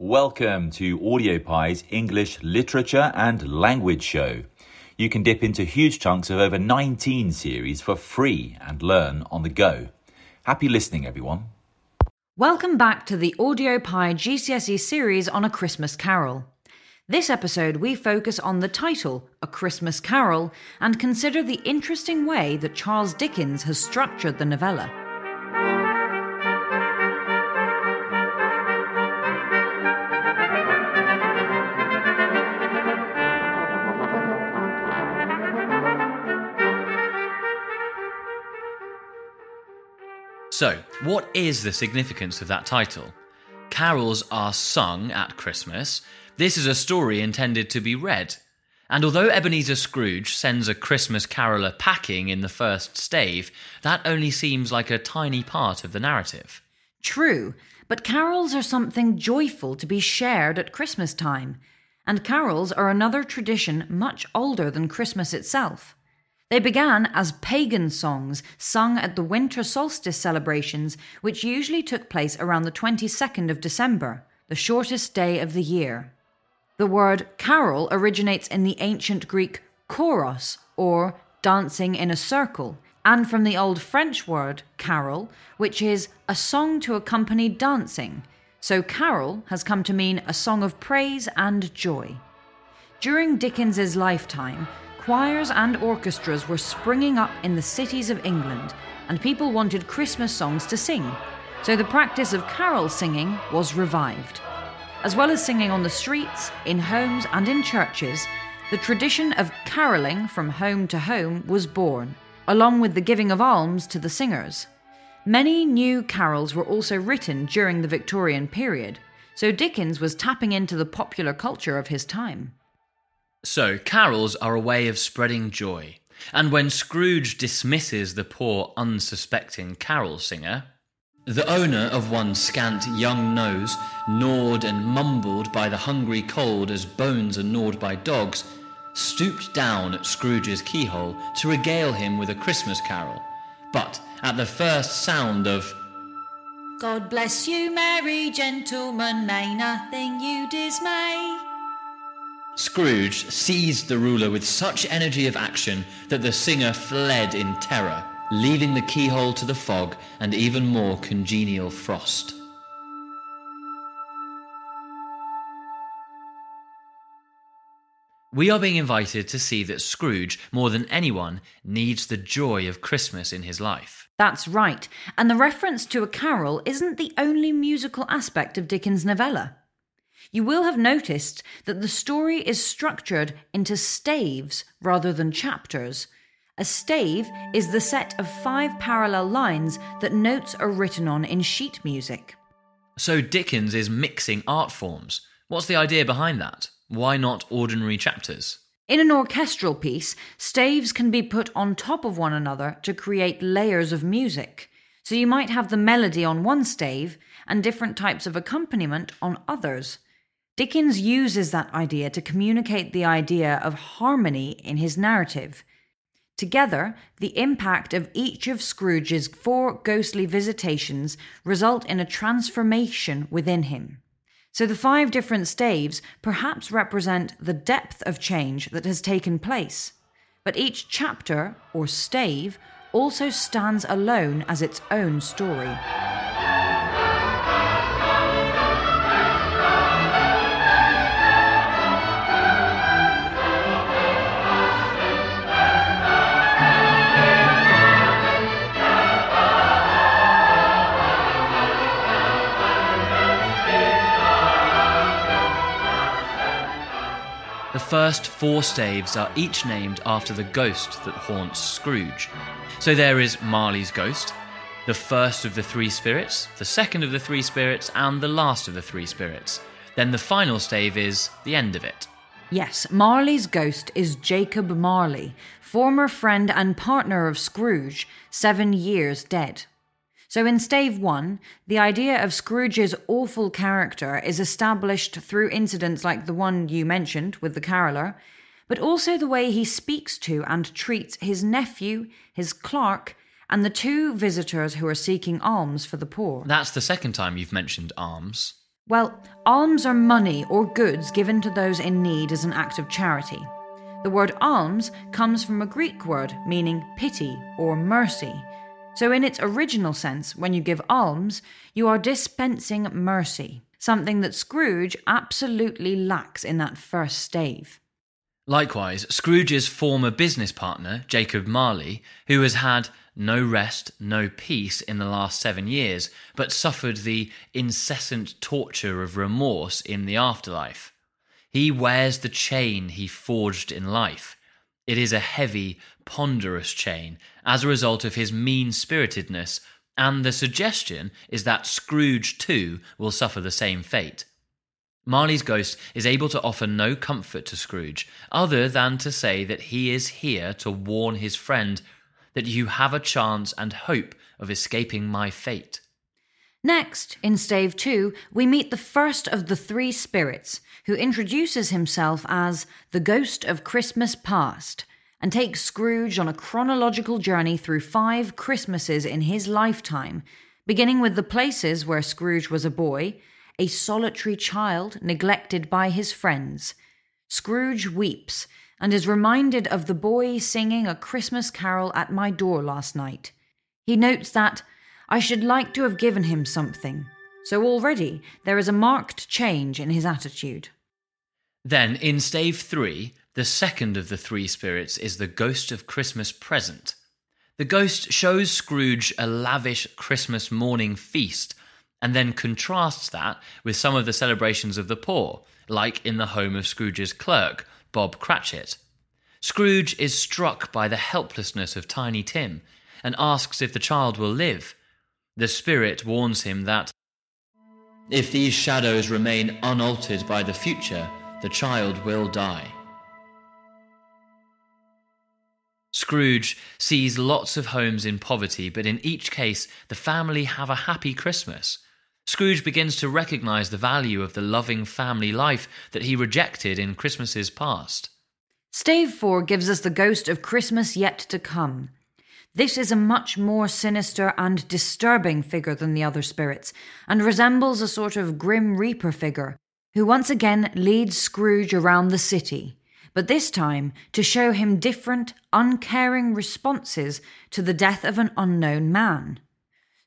Welcome to Audiopi's English Literature and Language Show. You can dip into huge chunks of over 19 series for free and learn on the go. Happy listening, everyone. Welcome back to the Audiopi GCSE series on A Christmas Carol. This episode, we focus on the title, A Christmas Carol, and consider the interesting way that Charles Dickens has structured the novella. So, what is the significance of that title? Carols are sung at Christmas. This is a story intended to be read. And although Ebenezer Scrooge sends a Christmas caroller packing in the first stave, that only seems like a tiny part of the narrative. True, but carols are something joyful to be shared at Christmas time, and carols are another tradition much older than Christmas itself. They began as pagan songs sung at the winter solstice celebrations, which usually took place around the 22nd of December, the shortest day of the year. The word carol originates in the ancient Greek choros, or dancing in a circle, and from the Old French word carol, which is a song to accompany dancing. So carol has come to mean a song of praise and joy. During Dickens's lifetime, choirs and orchestras were springing up in the cities of England, and people wanted Christmas songs to sing, so the practice of carol singing was revived. As well as singing on the streets, in homes, and in churches, the tradition of carolling from home to home was born, along with the giving of alms to the singers. Many new carols were also written during the Victorian period, so Dickens was tapping into the popular culture of his time. So, carols are a way of spreading joy. And when Scrooge dismisses the poor, unsuspecting carol singer, the owner of one scant young nose, gnawed and mumbled by the hungry cold as bones are gnawed by dogs, stooped down at Scrooge's keyhole to regale him with a Christmas carol. But at the first sound of God bless you, merry gentlemen, may nothing you dismay. Scrooge seized the ruler with such energy of action that the singer fled in terror, leaving the keyhole to the fog and even more congenial frost. We are being invited to see that Scrooge, more than anyone, needs the joy of Christmas in his life. That's right, and the reference to a carol isn't the only musical aspect of Dickens' novella. You will have noticed that the story is structured into staves rather than chapters. A stave is the set of five parallel lines that notes are written on in sheet music. So Dickens is mixing art forms. What's the idea behind that? Why not ordinary chapters? In an orchestral piece, staves can be put on top of one another to create layers of music. So you might have the melody on one stave and different types of accompaniment on others. Dickens uses that idea to communicate the idea of harmony in his narrative. Together, the impact of each of Scrooge's four ghostly visitations result in a transformation within him. So the five different staves perhaps represent the depth of change that has taken place. But each chapter, or stave, also stands alone as its own story. The first four staves are each named after the ghost that haunts Scrooge. So there is Marley's ghost, the first of the three spirits, the second of the three spirits, and the last of the three spirits. Then the final stave is the end of it. Yes, Marley's ghost is Jacob Marley, former friend and partner of Scrooge, seven years dead. So in Stave 1, the idea of Scrooge's awful character is established through incidents like the one you mentioned with the caroller, but also the way he speaks to and treats his nephew, his clerk, and the two visitors who are seeking alms for the poor. That's the second time you've mentioned alms. Well, alms are money or goods given to those in need as an act of charity. The word alms comes from a Greek word meaning pity or mercy. So, in its original sense, when you give alms, you are dispensing mercy, something that Scrooge absolutely lacks in that first stave. Likewise, Scrooge's former business partner, Jacob Marley, who has had no rest, no peace in the last seven years, but suffered the incessant torture of remorse in the afterlife. He wears the chain he forged in life. It is a heavy, ponderous chain as a result of his mean spiritedness, and the suggestion is that Scrooge too will suffer the same fate. Marley's ghost is able to offer no comfort to Scrooge, other than to say that he is here to warn his friend that you have a chance and hope of escaping my fate. Next, in stave two, we meet the first of the three spirits, who introduces himself as the ghost of Christmas past and takes Scrooge on a chronological journey through five Christmases in his lifetime, beginning with the places where Scrooge was a boy, a solitary child neglected by his friends. Scrooge weeps and is reminded of the boy singing a Christmas carol at my door last night. He notes that I should like to have given him something, so already there is a marked change in his attitude. Then, in stave three, the second of the three spirits is the ghost of Christmas present. The ghost shows Scrooge a lavish Christmas morning feast and then contrasts that with some of the celebrations of the poor, like in the home of Scrooge's clerk, Bob Cratchit. Scrooge is struck by the helplessness of Tiny Tim and asks if the child will live. The spirit warns him that if these shadows remain unaltered by the future, the child will die. Scrooge sees lots of homes in poverty, but in each case, the family have a happy Christmas. Scrooge begins to recognize the value of the loving family life that he rejected in Christmases past. Stave 4 gives us the ghost of Christmas yet to come. This is a much more sinister and disturbing figure than the other spirits, and resembles a sort of grim reaper figure, who once again leads Scrooge around the city, but this time to show him different, uncaring responses to the death of an unknown man.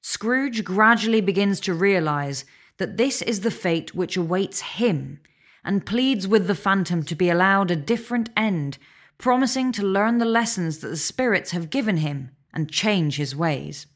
Scrooge gradually begins to realize that this is the fate which awaits him and pleads with the phantom to be allowed a different end, promising to learn the lessons that the spirits have given him and change his ways.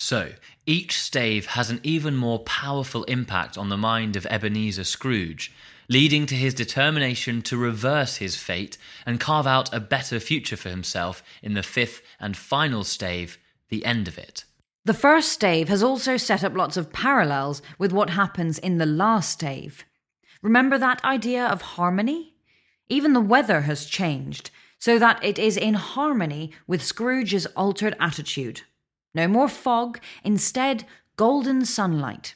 So, each stave has an even more powerful impact on the mind of Ebenezer Scrooge, leading to his determination to reverse his fate and carve out a better future for himself in the fifth and final stave, the end of it. The first stave has also set up lots of parallels with what happens in the last stave. Remember that idea of harmony? Even the weather has changed, so that it is in harmony with Scrooge's altered attitude. No more fog, instead, golden sunlight.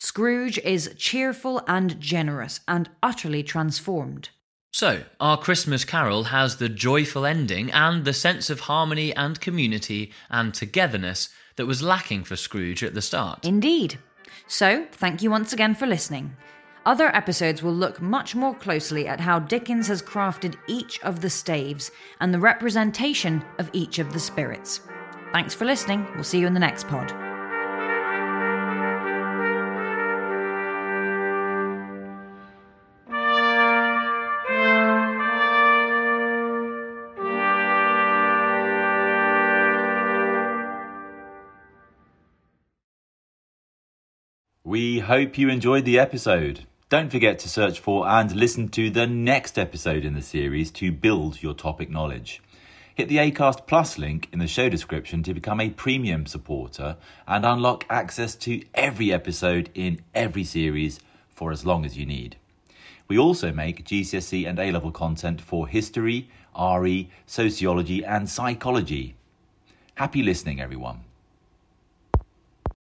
Scrooge is cheerful and generous and utterly transformed. So, our Christmas carol has the joyful ending and the sense of harmony and community and togetherness that was lacking for Scrooge at the start. Indeed. So, thank you once again for listening. Other episodes will look much more closely at how Dickens has crafted each of the staves and the representation of each of the spirits. Thanks for listening. We'll see you in the next pod. We hope you enjoyed the episode. Don't forget to search for and listen to the next episode in the series to build your topic knowledge. Hit the Acast Plus link in the show description to become a premium supporter and unlock access to every episode in every series for as long as you need. We also make GCSE and A level content for history, RE, sociology, and psychology. Happy listening, everyone.